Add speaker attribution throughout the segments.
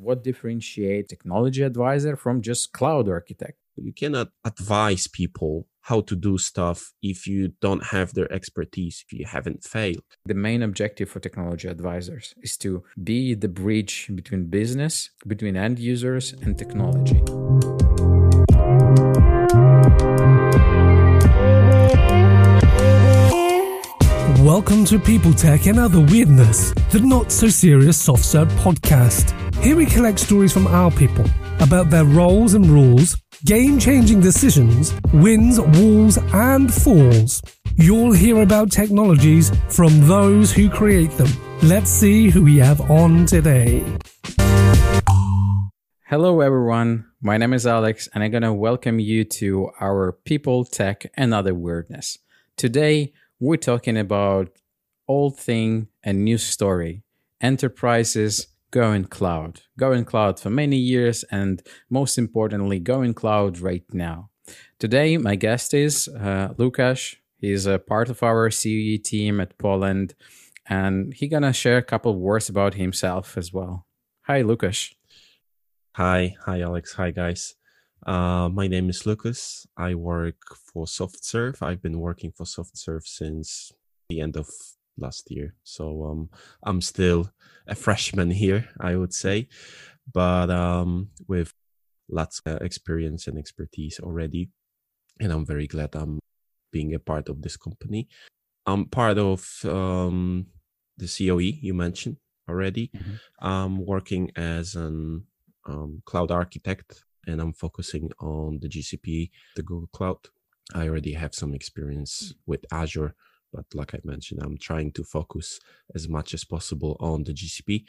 Speaker 1: what differentiates technology advisor from just cloud architect?
Speaker 2: You cannot advise people how to do stuff if you don't have their expertise, if you haven't failed.
Speaker 1: The main objective for technology advisors is to be the bridge between business, between end users, and technology.
Speaker 3: Welcome to People Tech and Other Weirdness, the not so serious SoftServe podcast. Here we collect stories from our people about their roles and rules, game changing decisions, wins, walls, and falls. You'll hear about technologies from those who create them. Let's see who we have on today.
Speaker 1: Hello, everyone. My name is Alex, and I'm going to welcome you to our People, Tech, and Other Weirdness. Today, we're talking about old thing and new story. Enterprises going cloud going cloud for many years and most importantly going cloud right now. Today my guest is uh, lukasz he's a part of our COE team at poland and he's gonna share a couple words about himself as well. Hi lukasz
Speaker 2: hi hi alex. Hi guys uh, my name is Lucas. I work for SoftServe. I've been working for SoftServe since the end of last year. So um, I'm still a freshman here, I would say, but um, with lots of experience and expertise already. And I'm very glad I'm being a part of this company. I'm part of um, the COE you mentioned already. Mm-hmm. I'm working as an um, cloud architect and I'm focusing on the GCP, the Google Cloud. I already have some experience with Azure, but like I mentioned, I'm trying to focus as much as possible on the GCP.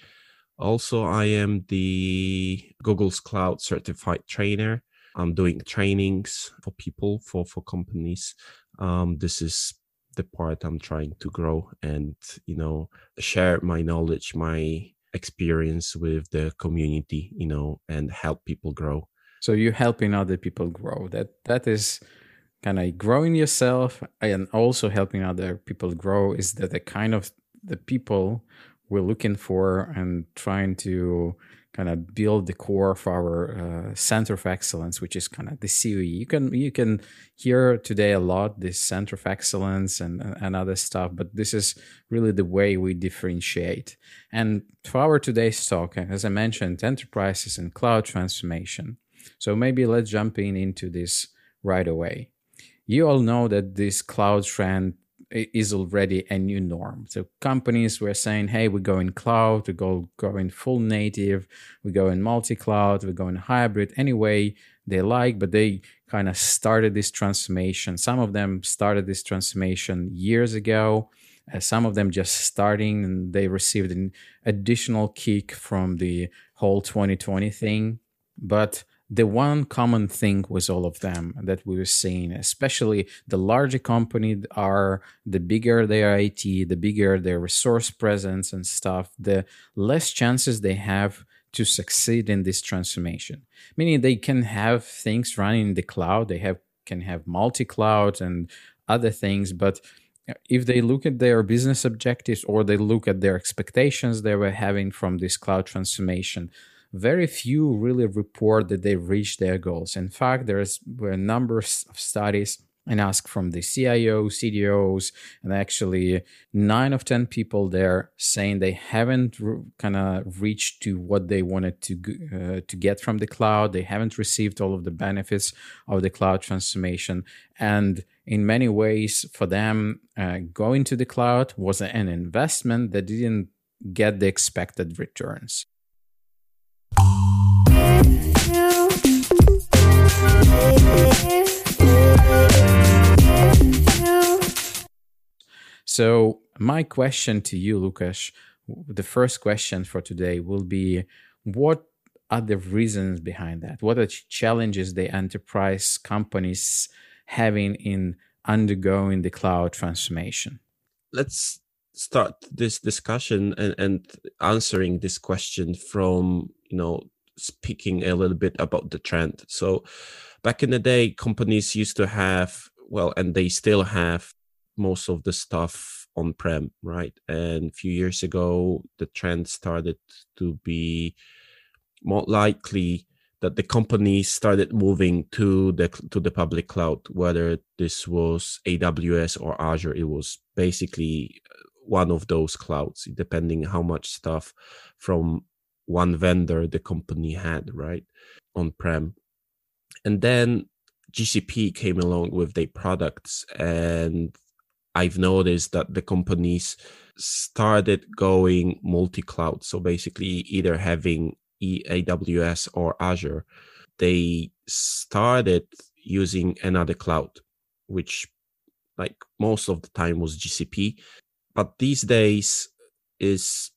Speaker 2: Also, I am the Google's Cloud certified trainer. I'm doing trainings for people, for for companies. Um, this is the part I'm trying to grow and you know share my knowledge, my experience with the community, you know, and help people grow
Speaker 1: so you're helping other people grow that that is kind of growing yourself and also helping other people grow is that the kind of the people we're looking for and trying to kind of build the core of our uh, center of excellence, which is kind of the COE. You can you can hear today a lot this center of excellence and and other stuff, but this is really the way we differentiate. And for our today's talk, as I mentioned, enterprises and cloud transformation. So maybe let's jump in into this right away. You all know that this cloud trend is already a new norm. So companies were saying, hey, we're going cloud, we go going full native, we go in multi-cloud, we go in hybrid anyway they like, but they kind of started this transformation. Some of them started this transformation years ago. Uh, some of them just starting and they received an additional kick from the whole 2020 thing. But the one common thing with all of them that we were seeing, especially the larger company are, the bigger their IT, the bigger their resource presence and stuff, the less chances they have to succeed in this transformation. Meaning they can have things running in the cloud, they have can have multi-cloud and other things, but uh, if they look at their business objectives or they look at their expectations they were having from this cloud transformation very few really report that they reached their goals. In fact, there's a number of studies and ask from the CIO, CDOs, and actually nine of 10 people there saying they haven't re- kind of reached to what they wanted to, uh, to get from the cloud. They haven't received all of the benefits of the cloud transformation. And in many ways, for them, uh, going to the cloud was an investment that didn't get the expected returns. So, my question to you, Lukasz, the first question for today will be what are the reasons behind that? What are the challenges the enterprise companies having in undergoing the cloud transformation?
Speaker 2: Let's start this discussion and, and answering this question from you know speaking a little bit about the trend. So back in the day, companies used to have, well, and they still have most of the stuff on prem, right? And a few years ago, the trend started to be more likely that the companies started moving to the to the public cloud whether this was aws or azure it was basically uh, one of those clouds depending how much stuff from one vendor the company had right on prem and then gcp came along with their products and i've noticed that the companies started going multi-cloud so basically either having AWS or Azure, they started using another cloud, which like most of the time was GCP. But these days is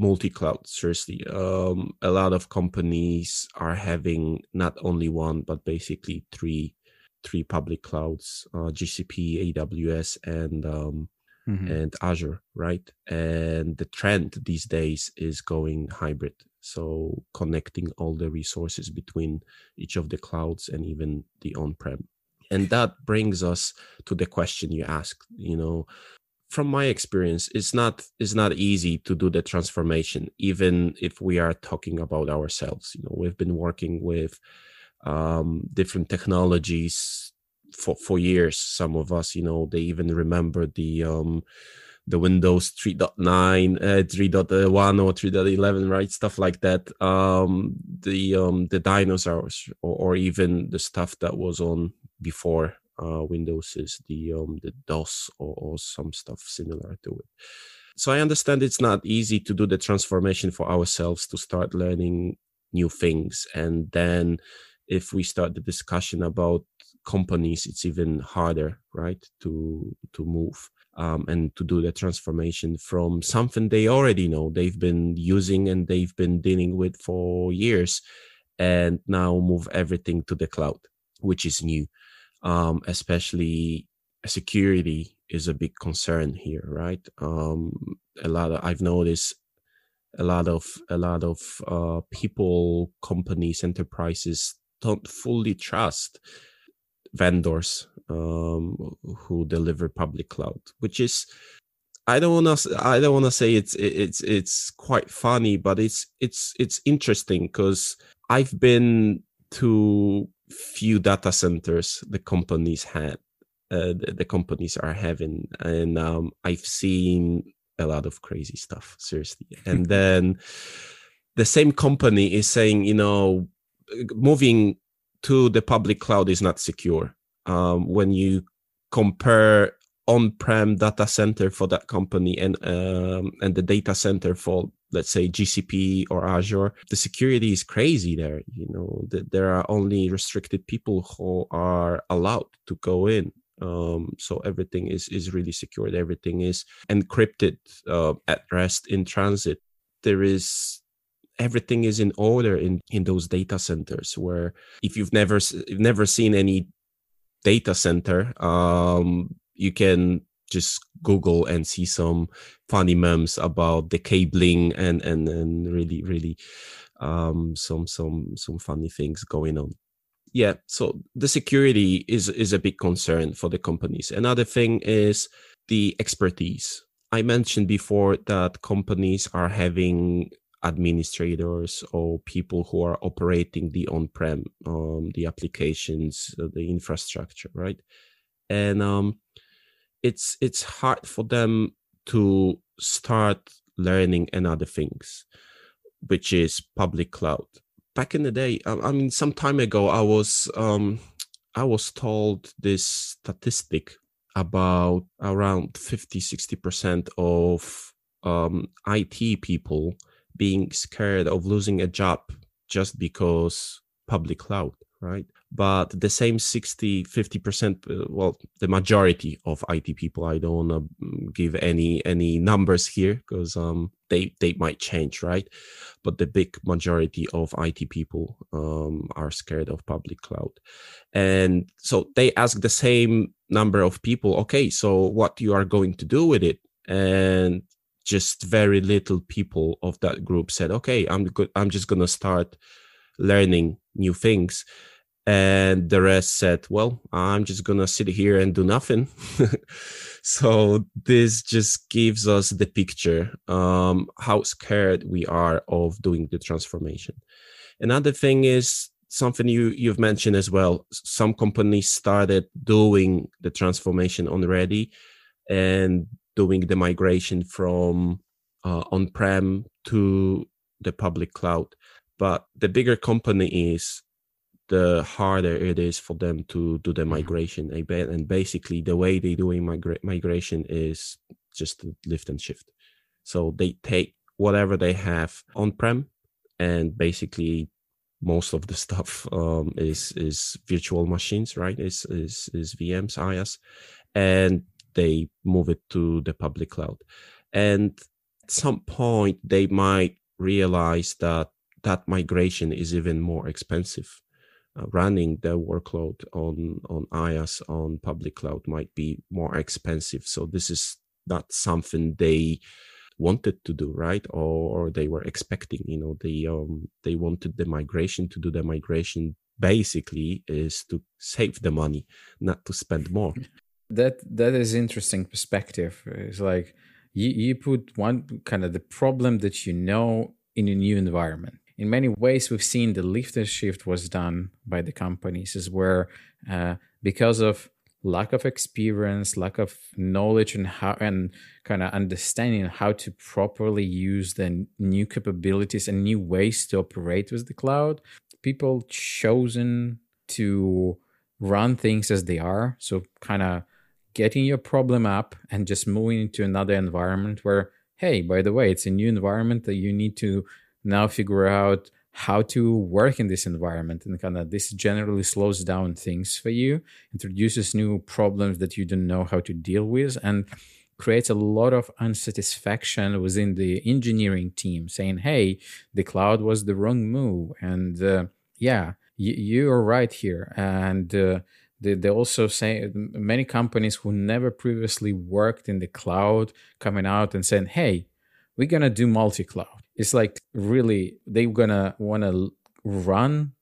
Speaker 2: multi-cloud seriously. Um, a lot of companies are having not only one but basically three three public clouds uh, gcp aws and um, mm-hmm. and azure right? And the trend these days is going hybrid. So connecting all the resources between each of the clouds and even the on-prem. And that brings us to the question you asked you know from my experience it's not it's not easy to do the transformation even if we are talking about ourselves you know we've been working with um, different technologies for for years some of us you know they even remember the um, the Windows 3.9, uh, 3.1 or 3.11, right? Stuff like that. Um, the um, the dinosaurs, or, or, even the stuff that was on before uh, Windows is the um, the DOS or, or some stuff similar to it. So I understand it's not easy to do the transformation for ourselves to start learning new things, and then if we start the discussion about companies, it's even harder, right, to to move um, and to do the transformation from something they already know they've been using and they've been dealing with for years and now move everything to the cloud which is new um, especially security is a big concern here right? Um, a lot of i've noticed a lot of a lot of uh, people companies enterprises don't fully trust vendors um, who deliver public cloud, which is I don't want to I don't want to say it's it's it's quite funny, but it's it's it's interesting because I've been to few data centers the companies had uh, the, the, companies are having and um, I've seen a lot of crazy stuff seriously and then the same company is saying you know moving to the public cloud is not secure. Um, when you compare on-prem data center for that company and um, and the data center for let's say GCP or Azure, the security is crazy there. You know, there are only restricted people who are allowed to go in. Um, so everything is is really secured. Everything is encrypted uh, at rest in transit. There is everything is in order in in those data centers where if you've never you've never seen any data center um you can just google and see some funny memes about the cabling and and and really really um some some some funny things going on. Yeah so the security is is a big concern for the companies. Another thing is the expertise. I mentioned before that companies are having administrators or people who are operating the on-prem um, the applications uh, the infrastructure right? And um, it's it's hard for them to start learning another things which is public cloud. Back in the day i, mean some time ago i was um, i was told this statistic about around 50 60% of um, it people being scared of losing a job just because public cloud right but the same 60 50% uh, well the majority of it people i don't want to mm, give any any numbers here because um they they might change right but the big majority of it people um are scared of public cloud and so they ask the same number of people okay so what you are going to do with it and just very little people of that group said, "Okay, I'm good. I'm just gonna start learning new things." And the rest said, "Well, I'm just gonna sit here and do nothing." so this just gives us the picture um, how scared we are of doing the transformation. Another thing is something you you've mentioned as well. Some companies started doing the transformation already and doing the migration from uh, on-prem to the public cloud. But the bigger company is, the harder it is for them to do the mm-hmm. migration. And basically, the way they doing migra- migration is just lift and shift. So they take whatever they have on-prem and basically most of the stuff um, is is virtual machines, right? Is is is VMs, IaaS, and they move it to the public cloud. And at some point, they might realize that that migration is even more expensive. Uh, running the workload on on IaaS on public cloud might be more expensive. So this is not something they wanted to do right? Or, or they were expecting you know they um they wanted the migration to do the migration basically is to save the money not to spend more.
Speaker 1: That that is interesting perspective. It's like you, you put one kind of the problem that you know in a new environment in many ways we've seen the lift and shift was done by the companies is where uh, because of lack of experience, lack of knowledge and how and kind of understanding how to properly use the new capabilities and new ways to operate with the cloud. People chosen to run things as they are. So kind of getting your problem up and just moving into another environment where, hey, by the way, it's a new environment that you need to now figure out how to work in this environment and kind of this generally slows down things for you introduces new problems that you don't know how to deal with and creates a lot of unsatisfaction within the engineering team saying hey the cloud was the wrong move and uh, yeah y- you're right here and uh, they, they also say many companies who never previously worked in the cloud coming out and saying hey we're gonna do multi-cloud it's like really they're gonna want to run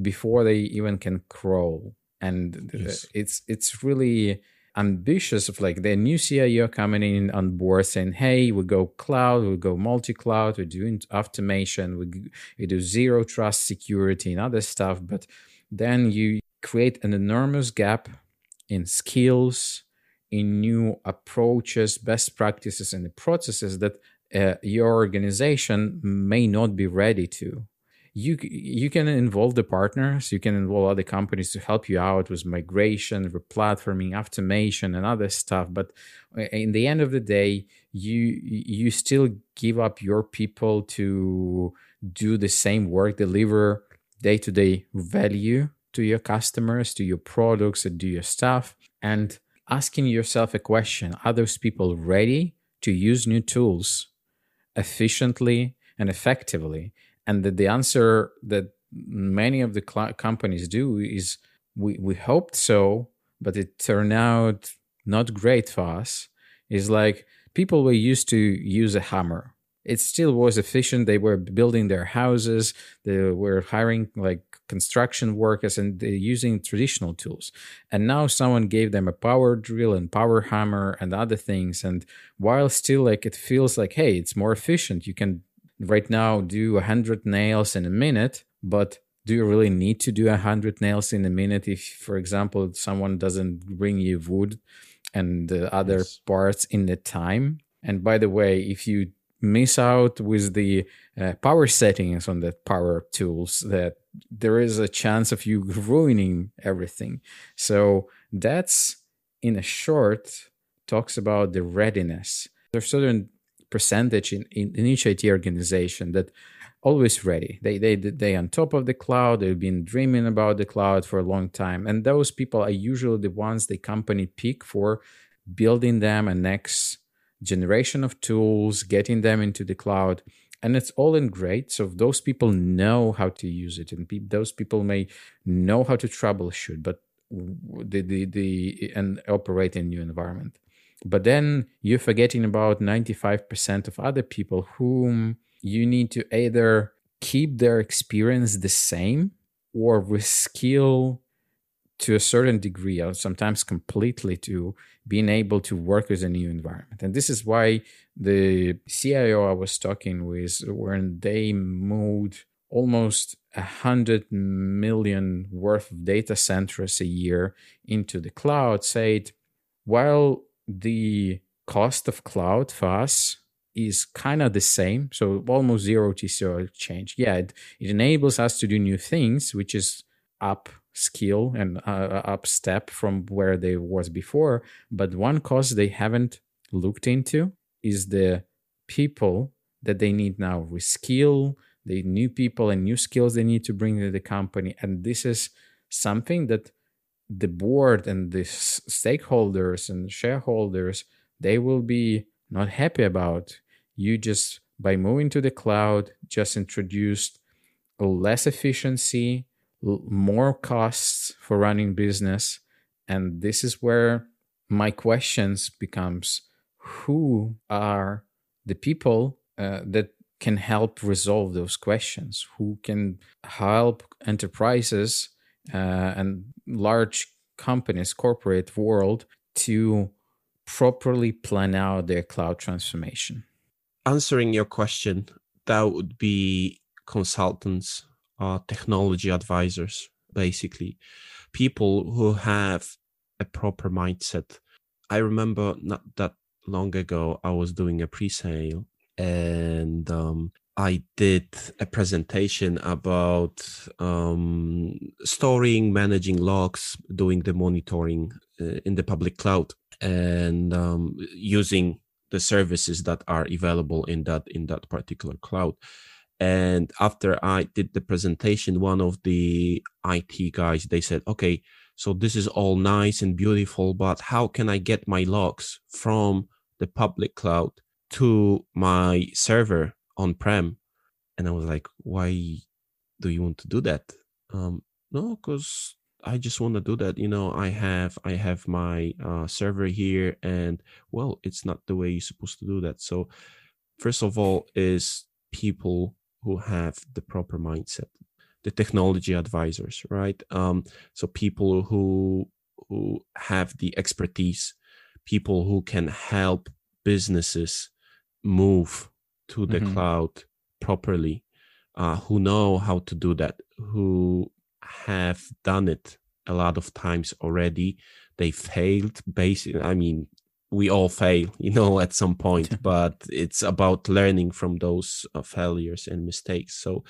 Speaker 1: before they even can crawl and yes. it's it's really ambitious of like the new CIO coming in on board saying, "Hey, we go cloud, we go multi-cloud, we're doing automation, we, we do zero trust security and other stuff." But then you create an enormous gap in skills, in new approaches, best practices, and the processes that uh, your organization may not be ready to. You you can involve the partners you can involve other companies to help you out with migration replatforming automation and other stuff but uh, in the end of the day you you still give up your people to do the same work deliver day-to-day value to your customers to your products and do your stuff and asking yourself a question are those people ready to use new tools efficiently and effectively and that the answer that many of the cl- companies do is we, we hoped so but it turned out not great for us. Is like people were used to use a hammer. It still was efficient. They were building their houses. They were hiring like construction workers and they're using traditional tools. And now someone gave them a power drill and power hammer and other things. And while still like it feels like hey it's more efficient. You can right now do 100 nails in a minute but do you really need to do 100 nails in a minute if for example someone doesn't bring you wood and the other yes. parts in the time? And by the way if you miss out with the uh, power settings on the power tools that there is a chance of you ruining everything. So that's in a short talks about the readiness. There's certain percentage in, in, in each it organization that always ready. They they they on top of the cloud they've been dreaming about the cloud for a long time. And those people are usually the ones the company pick for building them a next generation of tools, getting them into the cloud. And it's all in great. So those people know how to use it, and pe- those people may know how to troubleshoot, but the the the and operate in new environment. But then you're forgetting about 95% of other people whom you need to either keep their experience the same or reskill to a certain degree or sometimes completely to being able to work with a new environment. And this is why the cio i was talking with when they moved almost a hundred million worth of data centers a year into the cloud said while the cost of cloud for us is kind of the same so almost zero tco change yeah it, it enables us to do new things which is up skill and uh, up step from where they was before but one cost they haven't looked into is the people that they need now reskill the new people and new skills they need to bring to the company. And this is something that the board and the stakeholders and shareholders they will be not happy about. You just by moving to the cloud just introduced less efficiency more costs for running business. And this is where my questions becomes who are the people uh, that can help resolve those questions? Who can help enterprises uh, and large companies corporate world to properly plan out their cloud transformation?
Speaker 2: Answering your question that would be consultants uh, technology advisors basically people who have a proper mindset i remember not that long ago i was doing a pre-sale and um, I did a presentation about um, storing, managing logs, doing the monitoring uh, in the public cloud, and um, using the services that are available in that in that particular cloud. And after I did the presentation, one of the IT guys they said, "Okay, so this is all nice and beautiful, but how can I get my logs from the public cloud to my server on prem and i was like why do you want to do that? Um no because i just want to do that you know i have i have my uh, server here and well it's not the way you're supposed to do that. So first of all is people who have the proper mindset the technology advisors right um so people who who have the expertise people who can help businesses move to the mm-hmm. cloud properly, uh, who know how to do that, who have done it a lot of times already. They failed. Basically, I mean, we all fail, you know, at some point, but it's about learning from those uh, failures and mistakes. So,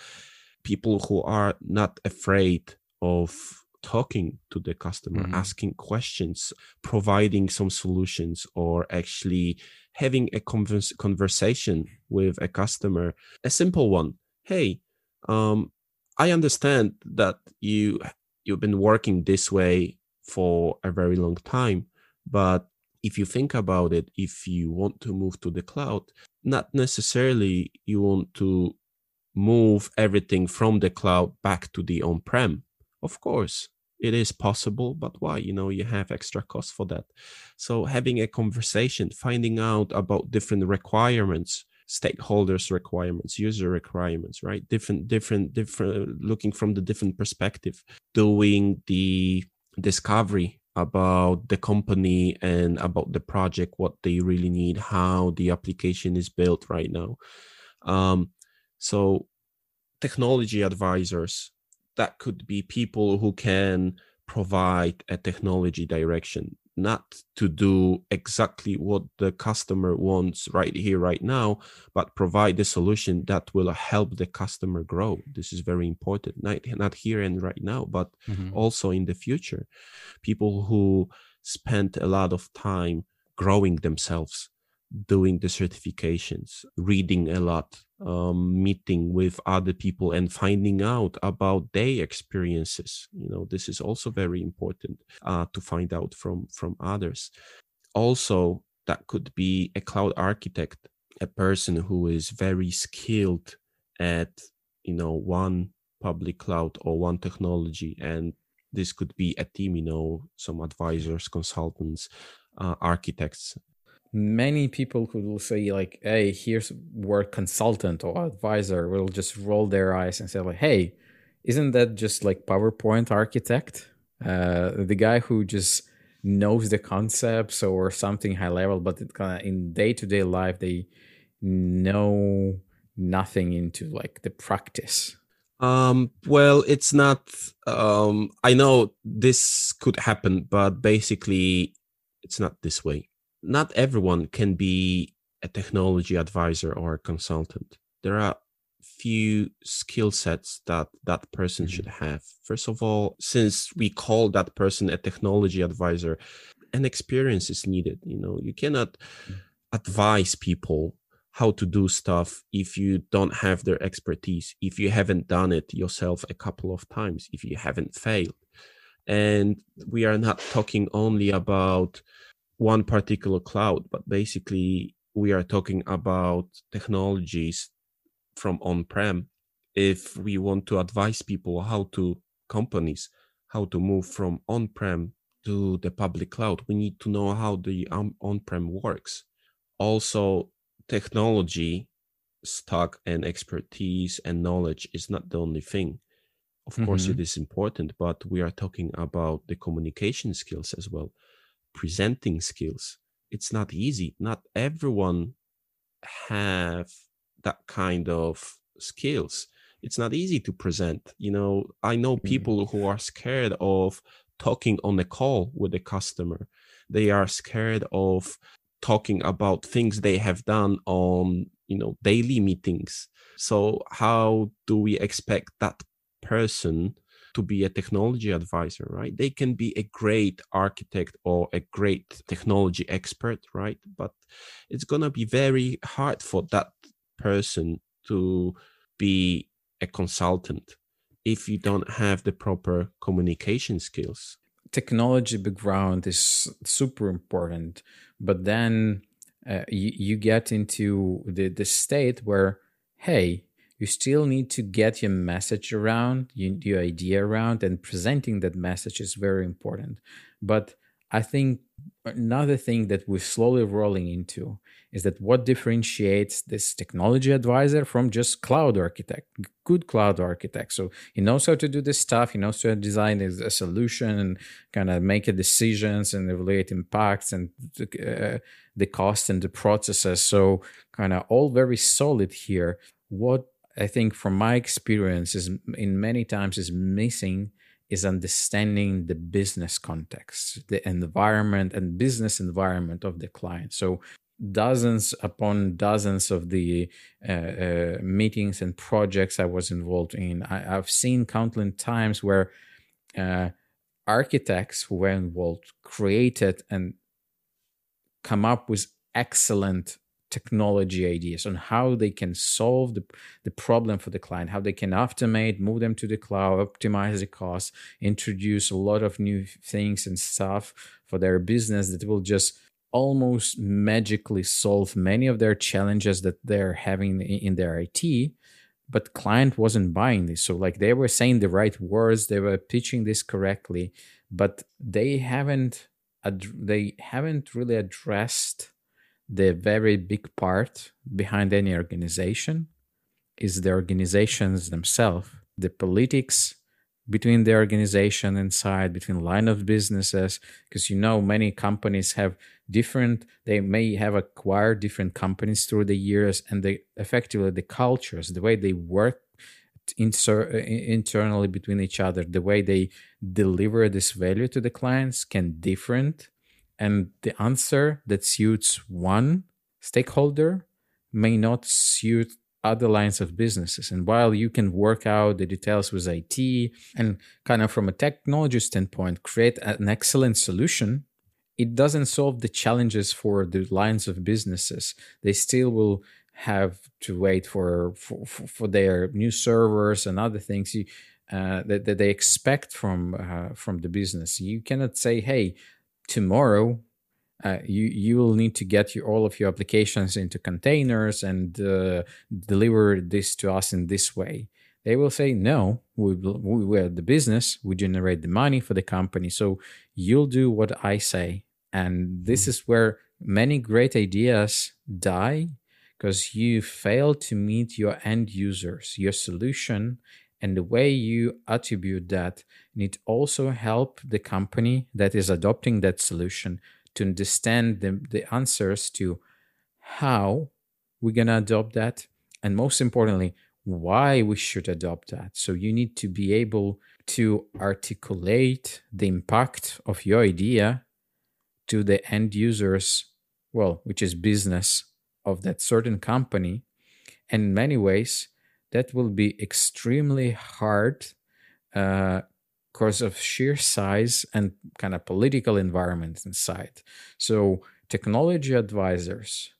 Speaker 2: people who are not afraid of talking to the customer, mm-hmm. asking questions, providing some solutions, or actually having a converse, conversation with a customer, a simple one. Hey, um, I understand that you you've been working this way for a very long time, but if you think about it, if you want to move to the cloud, not necessarily you want to move everything from the cloud back to the on-prem of course, it is possible, but why? You know, you have extra costs for that. So having a conversation, finding out about different requirements, stakeholders requirements user requirements right different different different looking from the different perspective doing the discovery about the company and about the project what they really need how the application is built right now. Um, so technology advisors that could be people who can provide a technology direction not to do exactly what the customer wants right here right now but provide the solution that will help the customer grow. This is very important. Not, not here and right now but mm-hmm. also in the future. People who spend a lot of time growing themselves doing the certifications, reading a lot, um, meeting with other people, and finding out about their experiences. You know, this is also very important uh, to find out from from others. Also, that could be a cloud architect, a person who is very skilled at you know one public cloud or one technology and this could be a team you know some advisors consultants uh, architects
Speaker 1: many people who will say like hey here's word consultant or advisor will just roll their eyes and say like hey isn't that just like powerpoint architect uh, the guy who just knows the concepts or something high level, but it kind of in day to day life they know nothing into like the practice.
Speaker 2: Um, well, it's not. Um, I know this could happen, but basically, it's not this way. Not everyone can be a technology advisor or a consultant. There are few skill sets that that person mm-hmm. should have. First of all, since we call that person a technology advisor, an experience is needed. You know, you cannot mm-hmm. advise people how to do stuff if you don't have their expertise, if you haven't done it yourself a couple of times, if you haven't failed. And we are not talking only about one particular cloud, but basically we are talking about technologies from on-prem. If we want to advise people how to companies how to move from on-prem to the public cloud we need to know how the on-prem works. Also technology stack and expertise and knowledge is not the only thing. Of mm-hmm. course it is important but we are talking about the communication skills as well presenting skills it's not easy. Not everyone have that kind of skills. It's not easy to present you know? I know mm-hmm. people who are scared of talking on a call with a customer. They are scared of talking about things they have done on you know daily meetings. So how do we expect that person to be a technology advisor right? They can be a great architect or a great technology expert right? But it's going to be very hard for that person to be a consultant if you don't have the proper communication skills.
Speaker 1: Technology background is super important but then uh, you, you get into the, the state where hey you still need to get your message around your, idea around and presenting that message is very important. But i think another thing that we're slowly rolling into is that what differentiates this technology advisor from just cloud architect good cloud architect. So he knows how to do this stuff he knows how to design a solution and kind of make decisions and evaluate impacts and uh, the cost and the processes. So kind of all very solid here. What i think from my experience is in many times is missing is understanding the business context, the environment and business environment of the client. So dozens upon dozens of the uh, uh, meetings and projects I was involved in. I, have seen countless times where uh, architects who were involved created and come up with excellent technology ideas on how they can solve the, the problem for the client, how they can automate, move them to the cloud, optimize the cost, introduce a lot of new things and stuff for their business that will just almost magically solve many of their challenges that they're having in their IT but client wasn't buying this. So like they were saying the right words they were pitching this correctly but they haven't ad- they haven't really addressed the very big part behind any organization is the organizations themselves the politics between the organization inside between line of businesses because you know many companies have different they may have acquired different companies through the years and they effectively the cultures the way they work internally between each other the way they deliver this value to the clients can different and the answer that suits one stakeholder may not suit other lines of businesses. And while you can work out the details with IT and kind of from a technology standpoint create an excellent solution, it doesn't solve the challenges for the lines of businesses. They still will have to wait for for, for their new servers and other things you, uh, that, that they expect from uh, from the business. You cannot say, "Hey, tomorrow uh, you you will need to get your, all of your applications into containers and uh, deliver this to us in this way. They will say no. We we we're the business. We generate the money for the company. So you'll do what I say. And this mm-hmm. is where many great ideas die because you fail to meet your end users. Your solution and the way you attribute that need also help the company that is adopting that solution to understand the, the answers to how we're going to adopt that and most importantly why we should adopt that. So you need to be able to articulate the impact of your idea to the end users well which is business of that certain company. And in many ways that will be extremely hard uh, because of sheer size and kind of political environment inside. So technology advisors,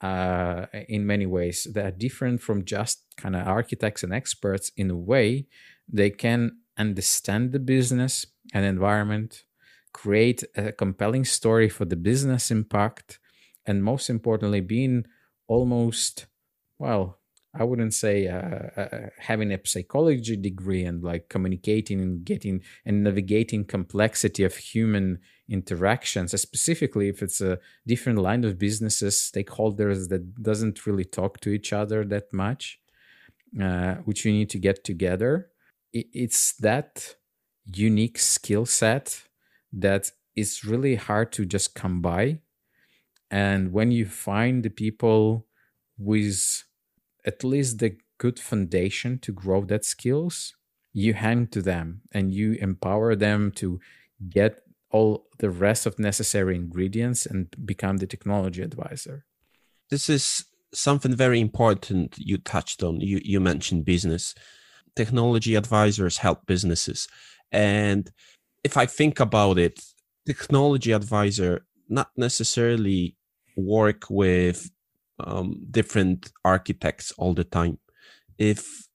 Speaker 1: uh, in many ways, they are different from just kind of architects and experts. In a way, they can understand the business and environment, create a compelling story for the business impact, and most importantly, being almost well I wouldn't say uh, uh, having a psychology degree and like communicating and getting and navigating complexity of human interactions, specifically if it's a different line of businesses, stakeholders that doesn't really talk to each other that much, uh, which you need to get together. It's that unique skill set that is really hard to just come by. And when you find the people with at least the good foundation to grow that skills you hand to them and you empower them to get all the rest of necessary ingredients and become the technology advisor.
Speaker 2: This is something very important you touched on. You you mentioned business. Technology advisors help businesses. And if i think about it technology advisor not necessarily work with um, different architects all the time. If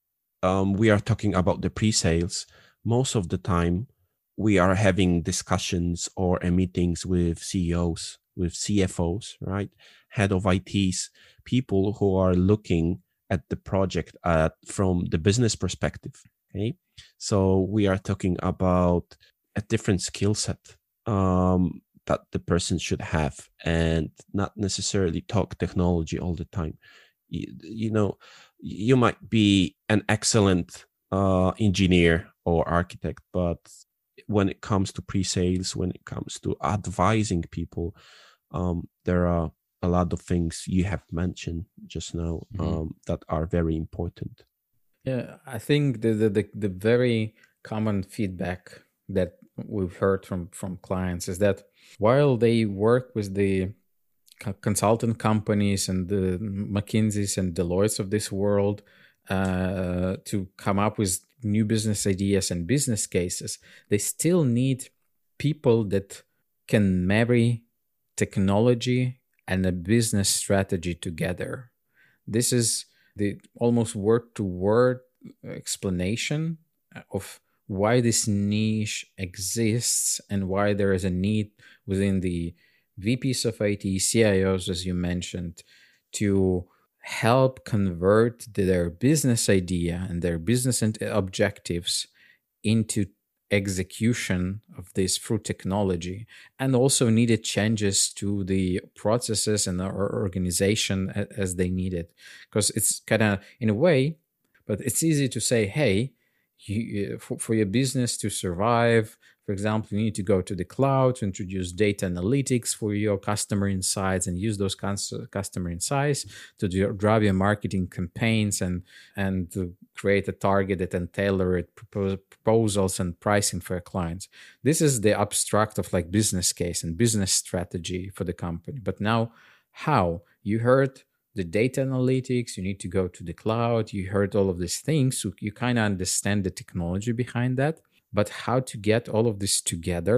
Speaker 2: um, we are talking about the pre-sales, most of the time we are having discussions or meetings with CEOs, with CFOs, right, head of ITs, people who are looking at the project at, from the business perspective. Okay, so we are talking about a different skill set. Um, that the person should have and not necessarily talk technology all the time you, you know you might be an excellent uh, engineer or architect but when it comes to pre-sales when it comes to advising people um, there are a lot of things you have mentioned just now mm-hmm. um, that are very important
Speaker 1: yeah i think the, the the, the very common feedback that we've heard from from clients is that while they work with the consultant companies and the McKinseys and Deloittes of this world uh, to come up with new business ideas and business cases, they still need people that can marry technology and a business strategy together. This is the almost word to word explanation of why this niche exists and why there is a need within the VPs of IT, CIOs, as you mentioned, to help convert their business idea and their business objectives into execution of this through technology and also needed changes to the processes and our organization as they need it. Because it's kind of in a way but it's easy to say hey for, for your business to survive for example you need to go to the cloud to introduce data analytics for your customer insights and use those customer insights to drive your marketing campaigns and and to create a targeted and tailored proposals and pricing for your clients. This is the abstract of like business case and business strategy for the company. But now how? You heard the data analytics, you need to go to the cloud. You heard all of these things. So you kind of understand the technology behind that. But how to get all of this together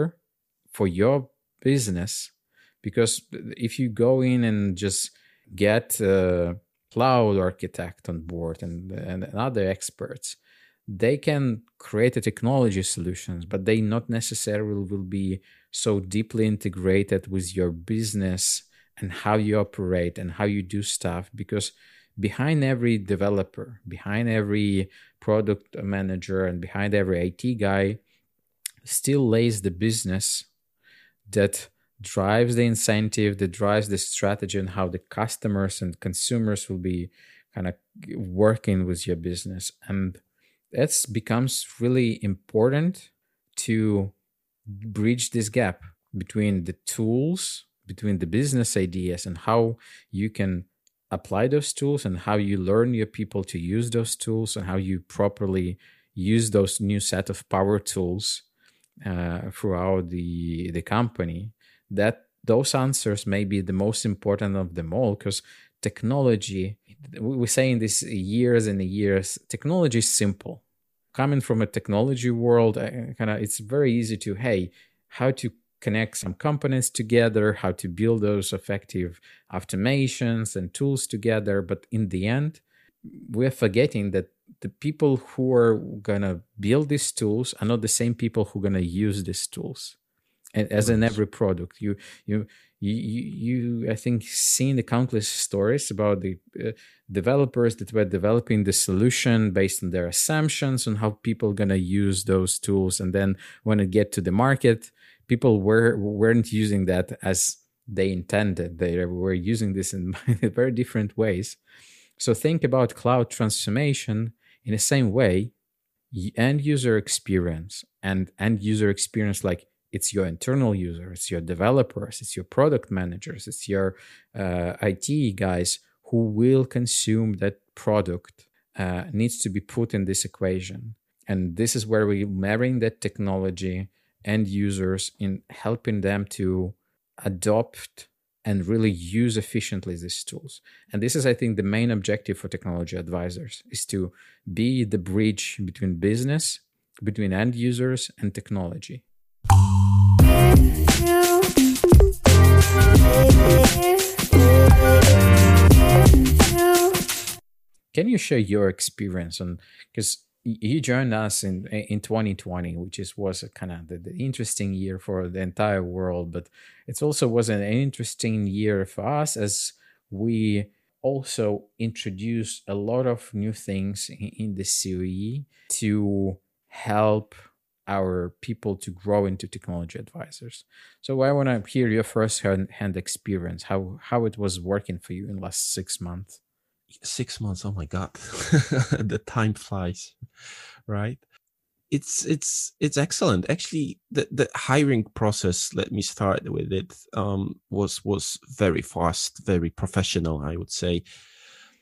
Speaker 1: for your business? Because if you go in and just get a cloud architect on board and, and other experts, they can create a technology solutions, but they not necessarily will be so deeply integrated with your business and how you operate and how you do stuff because behind every developer behind every product manager and behind every IT guy still lays the business that drives the incentive that drives the strategy and how the customers and consumers will be kind of working with your business. And that becomes really important to bridge this gap between the tools between the business ideas and how you can apply those tools and how you learn your people to use those tools and how you properly use those new set of power tools uh, throughout the the company that those answers may be the most important of them all because technology we're saying this years and years technology is simple. Coming from a technology world kind of it's very easy to hey how to connect some components together how to build those effective automations and tools together. But in the end we're forgetting that the people who are going to build these tools are not the same people who are going to use these tools and as in every product. You you you, you i think seen the countless stories about the uh, developers that were developing the solution based on their assumptions on how people are going to use those tools. And then when it get to the market people were weren't using that as they intended. They were using this in very different ways. So think about cloud transformation in the same way end user experience and end user experience like it's your internal user it's your developers it's your product managers it's your uh, it guys who will consume that product uh, needs to be put in this equation. And this is where we're marrying that technology and users in helping them to adopt and really use efficiently these tools. And this is i think the main objective for technology advisors is to be the bridge between business between end users and technology. Can you share your experience on because you joined us in in 2020 which is was kind of the, the, interesting year for the entire world but it also was an interesting year for us as we also introduced a lot of new things in, in the COE to help our people to grow into technology advisors. So I want to hear your first hand experience, how how it was working for you in last six months.
Speaker 2: Six months, oh my god, the time flies, right? It's it's it's excellent. Actually, the the hiring process. Let me start with it. Um, was was very fast, very professional. I would say.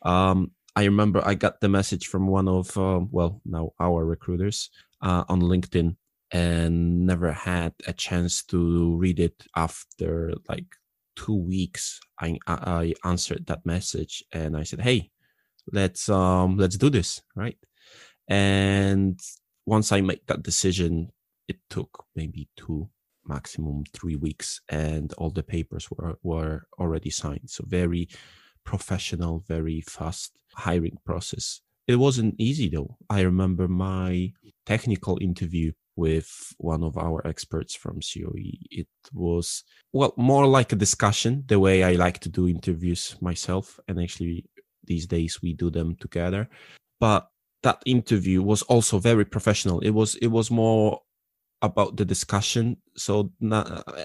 Speaker 2: Um, I remember I got the message from one of uh, well now our recruiters uh, on LinkedIn and never had a chance to read it after like two weeks. I, I answered that message and I said, "Hey, let's um let's do this, right?" And once I made that decision, it took maybe two, maximum three weeks, and all the papers were were already signed. So very professional, very fast hiring process. It wasn't easy though. I remember my technical interview with one of our experts from COE. It was, well, more like a discussion, the way I like to do interviews myself. And actually, these days we do them together. But that interview was also very professional. It was, it was more about the discussion so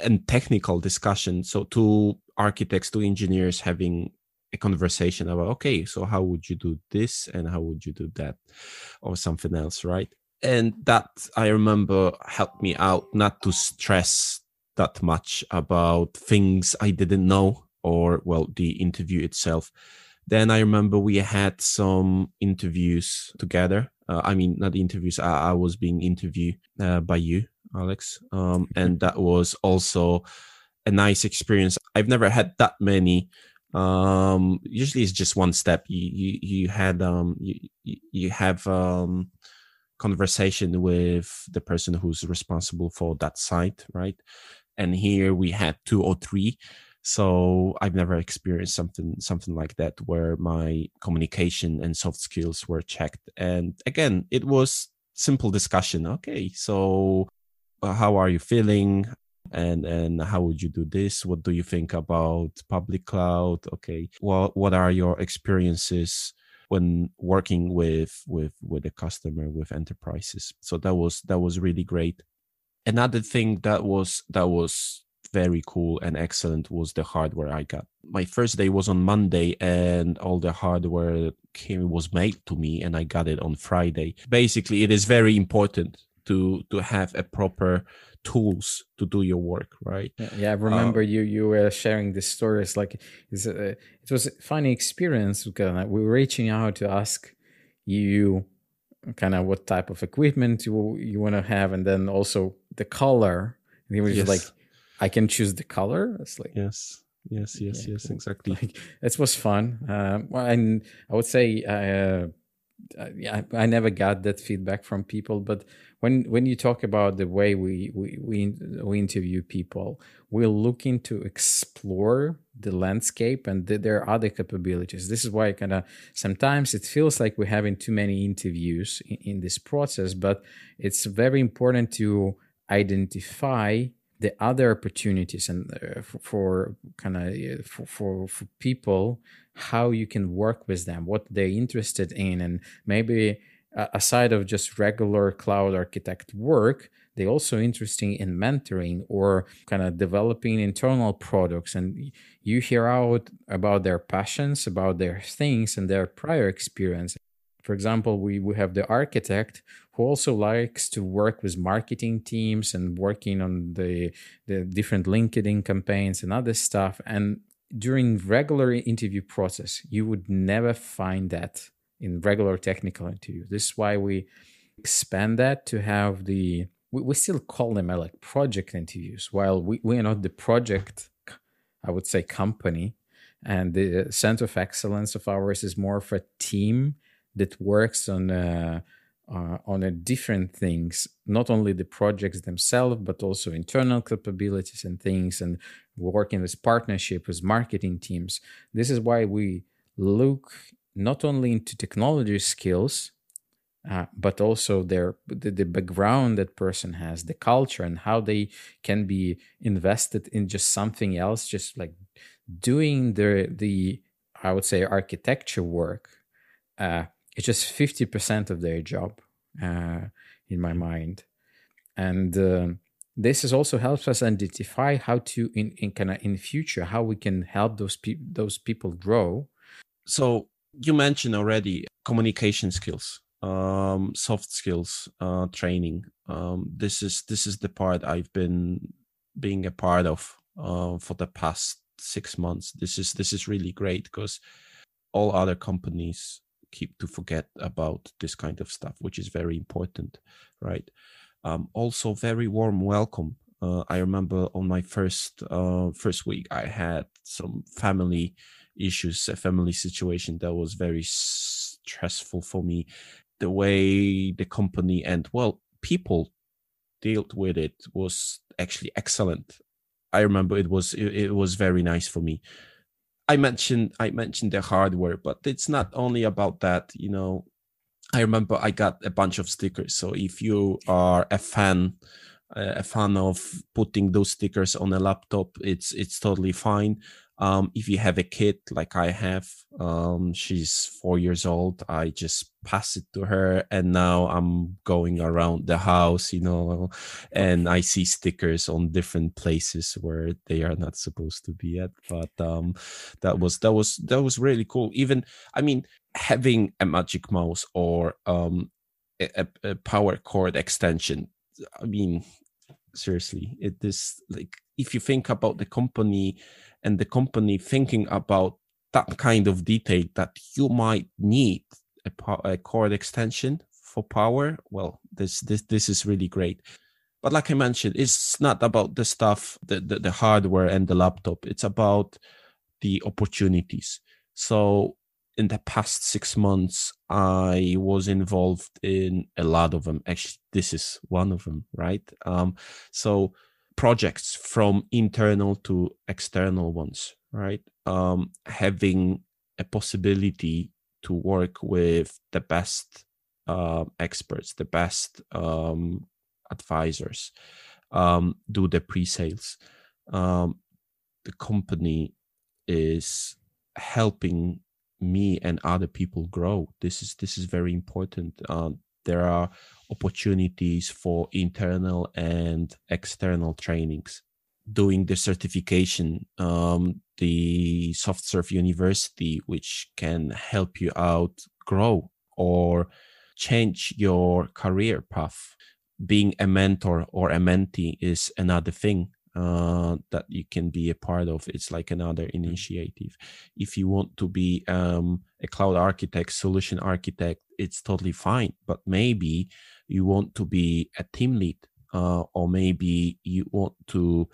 Speaker 2: and technical discussion so two architects two engineers having a conversation about okay so how would you do this and how would you do that or something else right and that i remember helped me out not to stress that much about things i didn't know or well the interview itself. Then i remember we had some interviews together. Uh, i mean not interviews I, I was being interviewed uh, by you alex. Um, and that was also a nice experience. I've never had that many um usually it's just one step. You you, you had um you you have um conversation with the person who's responsible for that site right? And here we had two or three. So i've never experienced something something like that where my communication and soft skills were checked. And again it was simple discussion. Okay so uh, how are you feeling? And and how would you do this? What do you think about public cloud? Okay well what are your experiences when working with with with a customer with enterprises so that was that was really great another thing that was that was very cool and excellent was the hardware I got. My first day was on Monday, and all the hardware came was made to me, and I got it on Friday. Basically, it is very important to to have a proper tools to do your work right?
Speaker 1: Yeah, i remember uh, you you were sharing this story it's like it's a, it was a funny experience because we were reaching out to ask you kind of what type of equipment you you want to have and then also the color. And he was yes. just like i can choose the color? It's like
Speaker 2: yes yes yes yeah, yes exactly. Like,
Speaker 1: it was fun. Um, and i would say uh, I, I never got that feedback from people but when when you talk about the way we we we, we interview people we're looking to explore the landscape and the, there are other capabilities. This is why kind of sometimes it feels like we're having too many interviews in, in this process but it's very important to identify the other opportunities and uh, for, for kind of uh, for, for, for people how you can work with them what they're interested in and maybe aside of just regular cloud architect work they're also interested in mentoring or kind of developing internal products. And you hear out about their passions about their things and their prior experience. For example we, we have the architect who also likes to work with marketing teams and working on the, the different linkedin campaigns and other stuff. And during regular interview process you would never find that in regular technical interview. This is why we expand that to have the we, we still call them uh, like project interviews. While we, we are not the project i would say company and the center of excellence of ours is more of a team that works on uh, uh, on a different things, not only the projects themselves, but also internal capabilities and things, and working with partnership with marketing teams. This is why we look not only into technology skills, uh, but also their the, the, background that person has, the culture, and how they can be invested in just something else, just like doing the the I would say architecture work. Uh, it's just 50% of their job uh, in my mind. And uh, this is also helps us identify how to in, in kind of in future how we can help those people those people grow.
Speaker 2: So you mentioned already communication skills um, soft skills uh, training. Um, this is this is the part i've been being a part of uh, for the past six months. This is this is really great because all other companies keep to forget about this kind of stuff, which is very important, right? Um, also, very warm welcome. Uh, I remember on my first uh, first week, I had some family issues, a family situation that was very stressful for me. The way the company and well, people dealt with it was actually excellent. I remember it was it, it was very nice for me. I mentioned I mentioned the hardware, but it's not only about that. You know, I remember I got a bunch of stickers. So if you are a fan, uh, a fan of putting those stickers on a laptop, it's it's totally fine. Um, if you have a kid like I have, um, she's four years old. I just pass it to her, and now I'm going around the house, you know, and I see stickers on different places where they are not supposed to be at. But um, that was that was that was really cool. Even I mean, having a magic mouse or um, a, a power cord extension. I mean, seriously, it is like if you think about the company and the company thinking about that kind of detail that you might need a, a cord extension for power well this this this is really great. But like i mentioned it's not about the stuff the, the, the hardware and the laptop. It's about the opportunities. So in the past six months i was involved in a lot of them actually this is one of them right um so projects from internal to external ones, right? Um, having a possibility to work with the best uh, experts, the best um, advisors, um, do the pre-sales. Um, the company is helping me and other people grow. This is this is very important. Um, there are opportunities for internal and external trainings. doing the certification, um, the SoftServe University, which can help you out grow or change your career path. Being a mentor or a mentee is another thing uh, that you can be a part of. It's like another mm-hmm. initiative. If you want to be um, a cloud architect, solution architect, it's totally fine. But maybe you want to be a team lead, uh, or maybe you want to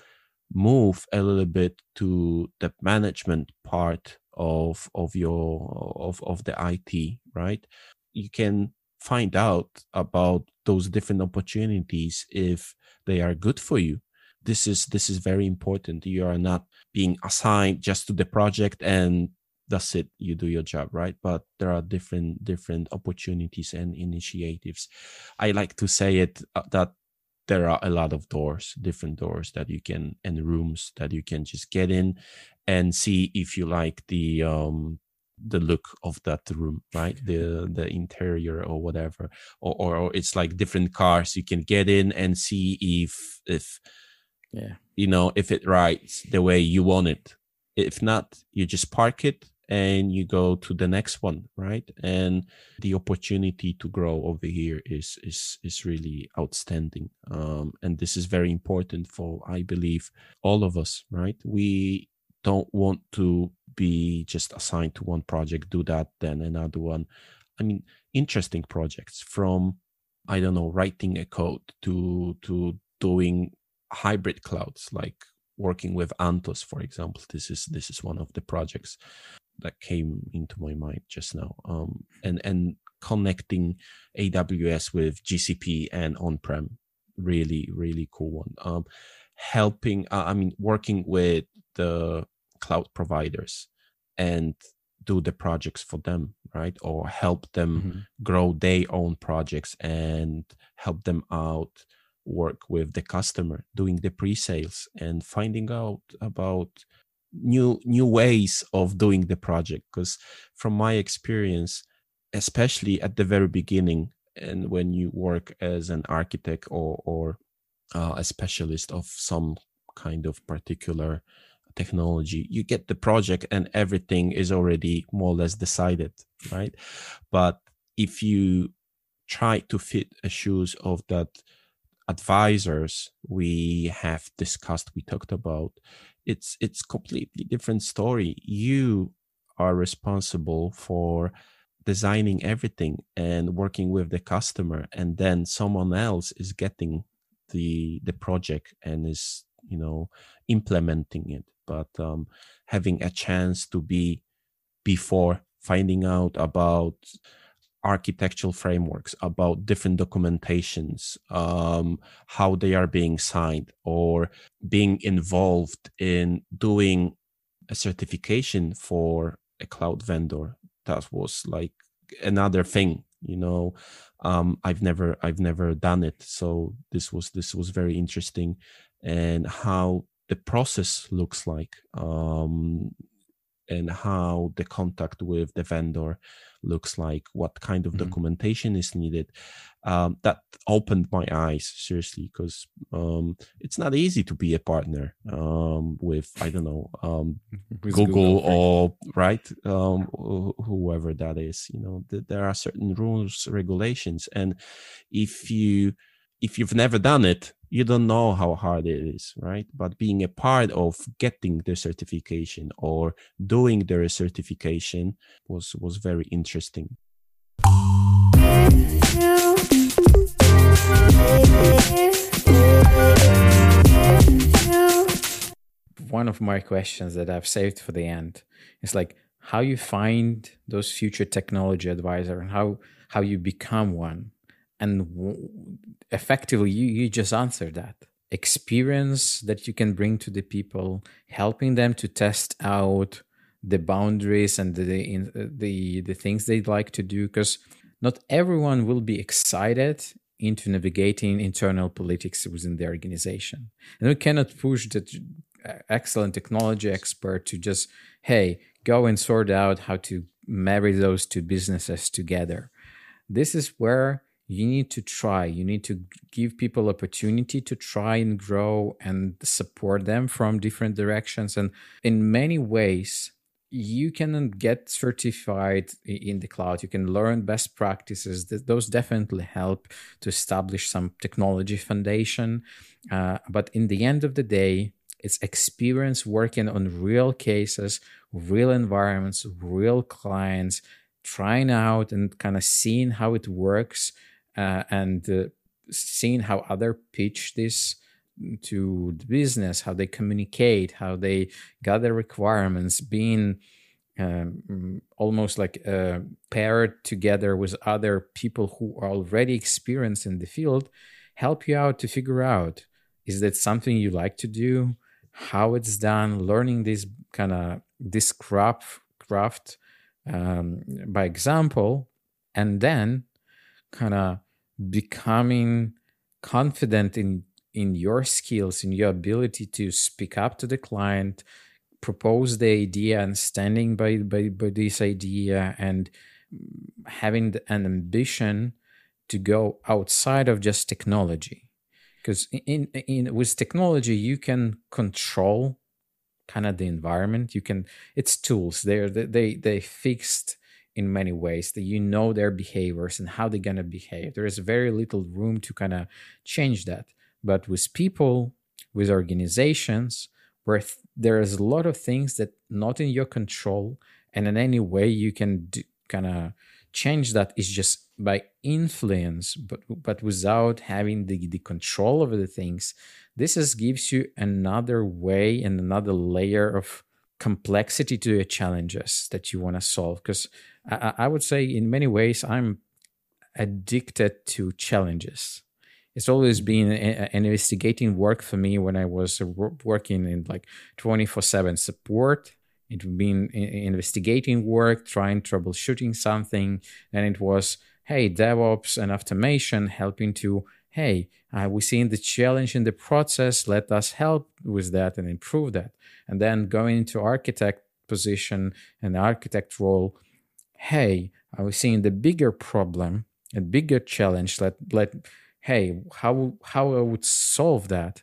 Speaker 2: move a little bit to the management part of of your of of the IT, right? You can find out about those different opportunities if they are good for you this is this is very important. You are not being assigned just to the project and that's it. You do your job right? But there are different different opportunities and initiatives. I like to say it uh, that there are a lot of doors different doors that you can and rooms that you can just get in and see if you like the um the look of that room right? The the interior or whatever. Or, or, or it's like different cars you can get in and see if if
Speaker 1: yeah.
Speaker 2: You know if it rides the way you want it. If not you just park it and you go to the next one right? And the opportunity to grow over here is is is really outstanding. Um, and this is very important for i believe all of us right? We don't want to be just assigned to one project do that then another one. I mean interesting projects from i don't know writing a code to to doing hybrid clouds like working with anthos for example. This is this is one of the projects that came into my mind just now. Um, and and connecting aws with gcp and on-prem really really cool one. Um, helping uh, i mean working with the cloud providers and do the projects for them right? Or help them mm-hmm. grow their own projects and help them out work with the customer doing the pre-sales and finding out about new new ways of doing the project. Because from my experience especially at the very beginning and when you work as an architect or or uh, a specialist of some kind of particular technology you get the project and everything is already more or less decided right? But if you try to fit shoes of that advisors we have discussed we talked about it's it's completely different story. You are responsible for designing everything and working with the customer and then someone else is getting the the project and is you know implementing it. But um, having a chance to be before finding out about architectural frameworks about different documentations um, how they are being signed or being involved in doing a certification for a cloud vendor. That was like another thing you know? Um, i've never i've never done it. So this was this was very interesting. And how the process looks like um, and how the contact with the vendor looks like, what kind of mm-hmm. documentation is needed. Um, that opened my eyes seriously because um, it's not easy to be a partner um, with I don't know um, Google, Google, or right um, whoever that is. You know, th- there are certain rules, regulations, and if you if you've never done it, you don't know how hard it is, right? But being a part of getting the certification or doing the certification was was very interesting.
Speaker 1: One of my questions that I've saved for the end is like how you find those future technology advisor and how how you become one and effectively you, you just answered that. Experience that you can bring to the people helping them to test out the boundaries and the the the things they'd like to do because not everyone will be excited into navigating internal politics within the organization. And we cannot push the uh, excellent technology expert to just hey go and sort out how to marry those two businesses together. This is where you need to try. You need to give people opportunity to try and grow and support them from different directions. And in many ways you can get certified in the cloud. You can learn best practices. Those definitely help to establish some technology foundation. Uh, but in the end of the day it's experience working on real cases real environments real clients trying out and kind of seeing how it works uh, and uh, seeing how other pitch this to the business, how they communicate, how they gather requirements, being um, almost like uh, paired together with other people who are already experienced in the field, help you out to figure out is that something you like to do, how it's done, learning this kind of this craft craft um, by example, and then kind of becoming confident in in your skills in your ability to speak up to the client propose the idea and standing by by, by this idea and having an ambition to go outside of just technology. Because in, in with technology you can control kind of the environment. You can it's tools. They're they they fixed in many ways that you know their behaviors and how they're going to behave. There is very little room to kind of change that. But with people with organizations where th- there is a lot of things that not in your control and in any way you can kind of change that is just by influence but but without having the, the control over the things. This is gives you another way and another layer of complexity to your challenges that you want to solve because I, I would say in many ways i'm addicted to challenges it's always mm-hmm. been an investigating work for me when I was uh, working in like 24 7 support. It been investigating work, trying troubleshooting something. And it was, hey, DevOps and automation helping to, hey, uh, we seen the challenge in the process. Let us help with that and improve that. And then going into architect position and architect role, hey, I was seeing the bigger problem, a bigger challenge. Let let hey how how i would solve that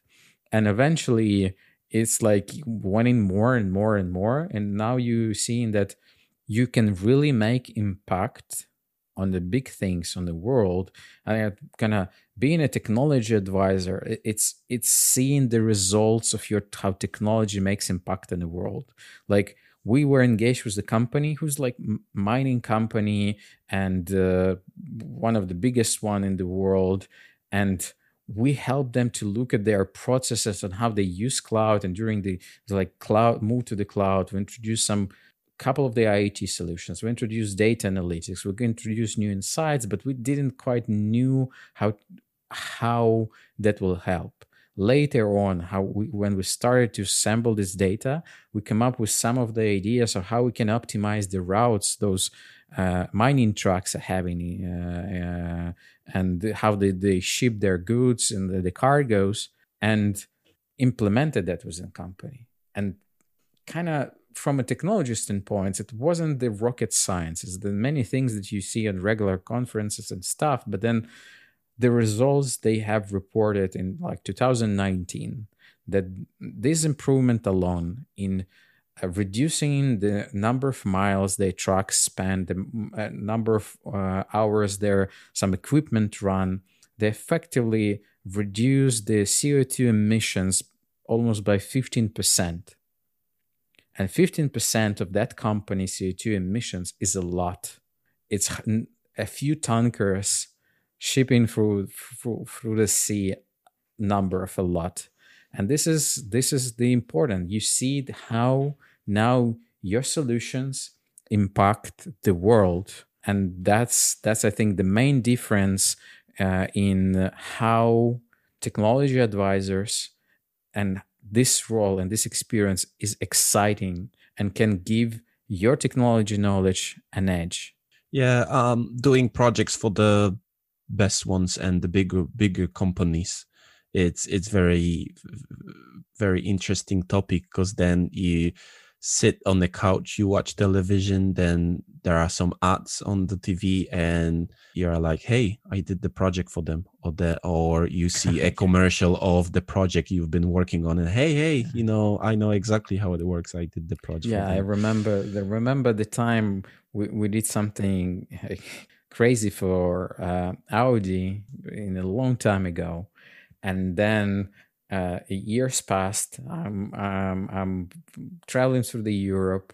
Speaker 1: and eventually it's like wanting more and more and more and now you're seeing that you can really make impact on the big things on the world and kind of being a technology advisor it's it's seeing the results of your how technology makes impact in the world. Like we were engaged with the company who's like mining company and uh, one of the biggest one in the world and we help them to look at their processes and how they use cloud and during the like cloud move to the cloud we introduce some couple of the IoT solutions. We introduced data analytics. We introduced new insights but we didn't quite knew how how that will help. Later on how we, when we started to assemble this data we come up with some of the ideas of how we can optimize the routes those uh, mining trucks are having uh, uh, and how they, they ship their goods and the, the cargoes and implemented that within company. And kind of from a technology standpoint it wasn't the rocket science it's the many things that you see at regular conferences and stuff but then the results they have reported in like 2019 that this improvement alone in uh, reducing the number of miles their trucks spend, the uh, number of uh, hours their some equipment run, they effectively reduce the CO2 emissions almost by 15%. And 15% of that company's CO2 emissions is a lot. It's a few tankers shipping through, through, through the sea number of a lot. And this is this is the important. You see how now your solutions impact the world. And that's that's i think the main difference uh, in how technology advisors and this role and this experience is exciting and can give your technology knowledge an edge.
Speaker 2: Yeah um, doing projects for the best ones and the bigger bigger companies it's it's very very interesting topic because then you sit on the couch, you watch television, then there are some ads on the TV, and you're like, "Hey, I did the project for them," or the or you see a commercial of the project you've been working on, and hey, hey, you know, I know exactly how it works. I did the project.
Speaker 1: Yeah, I remember. The, remember the time we we did something crazy for uh, Audi in a long time ago, and then uh, years passed. I'm, um, I'm traveling through the Europe,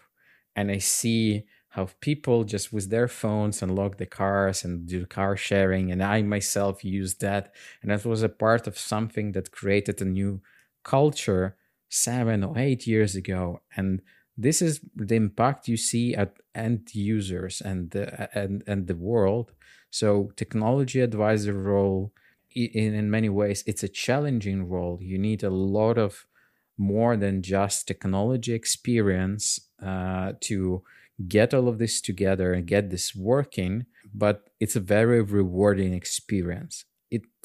Speaker 1: and I see how people just with their phones unlock the cars and do car sharing, and I myself use that, and that was a part of something that created a new culture seven or eight years ago, and this is the impact you see at end users and the, and and the world. So technology advisor role in, in many ways it's a challenging role you need a lot of more than just technology experience uh, to get all of this together and get this working but it's a very rewarding experience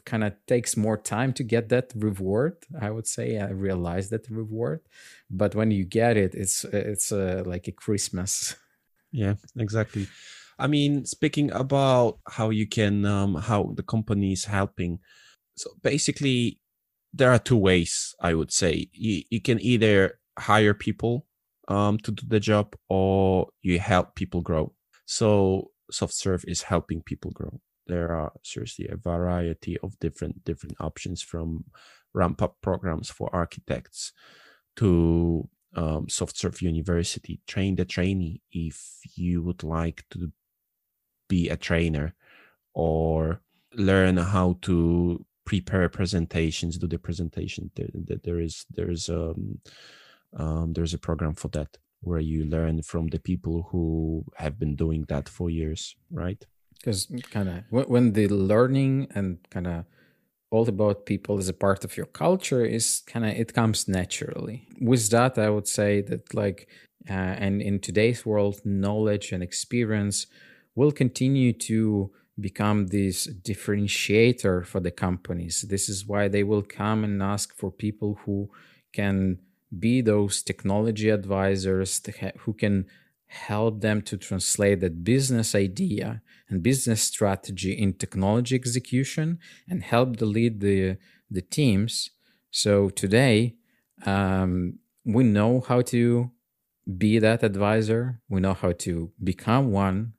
Speaker 1: kind of takes more time to get that reward i would say i realize that reward but when you get it it's it's uh, like a christmas
Speaker 2: yeah exactly I mean, speaking about how you can, um, how the company is helping. So basically, there are two ways I would say. You, you can either hire people um, to do the job or you help people grow. So SoftServe is helping people grow. There are seriously a variety of different different options from ramp up programs for architects to um, SoftServe University. Train the trainee if you would like to be a trainer or learn how to prepare presentations do the presentation there, there is there's um, um, there's a program for that where you learn from the people who have been doing that for years right
Speaker 1: because kind of when the learning and kind of all about people as a part of your culture is kind of it comes naturally with that i would say that like uh, and in today's world knowledge and experience will continue to become this differentiator for the companies. This is why they will come and ask for people who can be those technology advisors who can help them to translate that business idea and business strategy in technology execution and help to lead the the teams so today um, we know how to be that advisor we know how to become one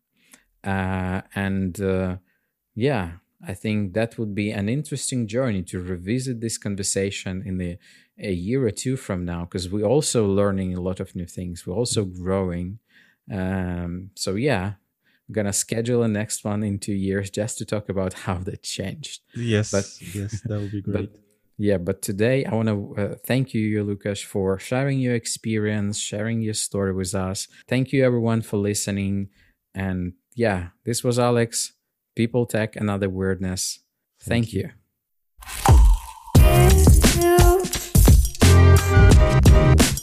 Speaker 1: uh, and uh, yeah, I think that would be an interesting journey to revisit this conversation in the, a year or two from now, because we're also learning a lot of new things. We're also growing. Um, so yeah, gonna schedule a next one in two years just to talk about how that changed.
Speaker 2: Yes, but, yes, that would be great.
Speaker 1: But, yeah, but today I want to uh, thank you, Lukasz, for sharing your experience, sharing your story with us. Thank you, everyone, for listening. And yeah, this was Alex, People Tech and Other Weirdness. Thank, Thank you. you.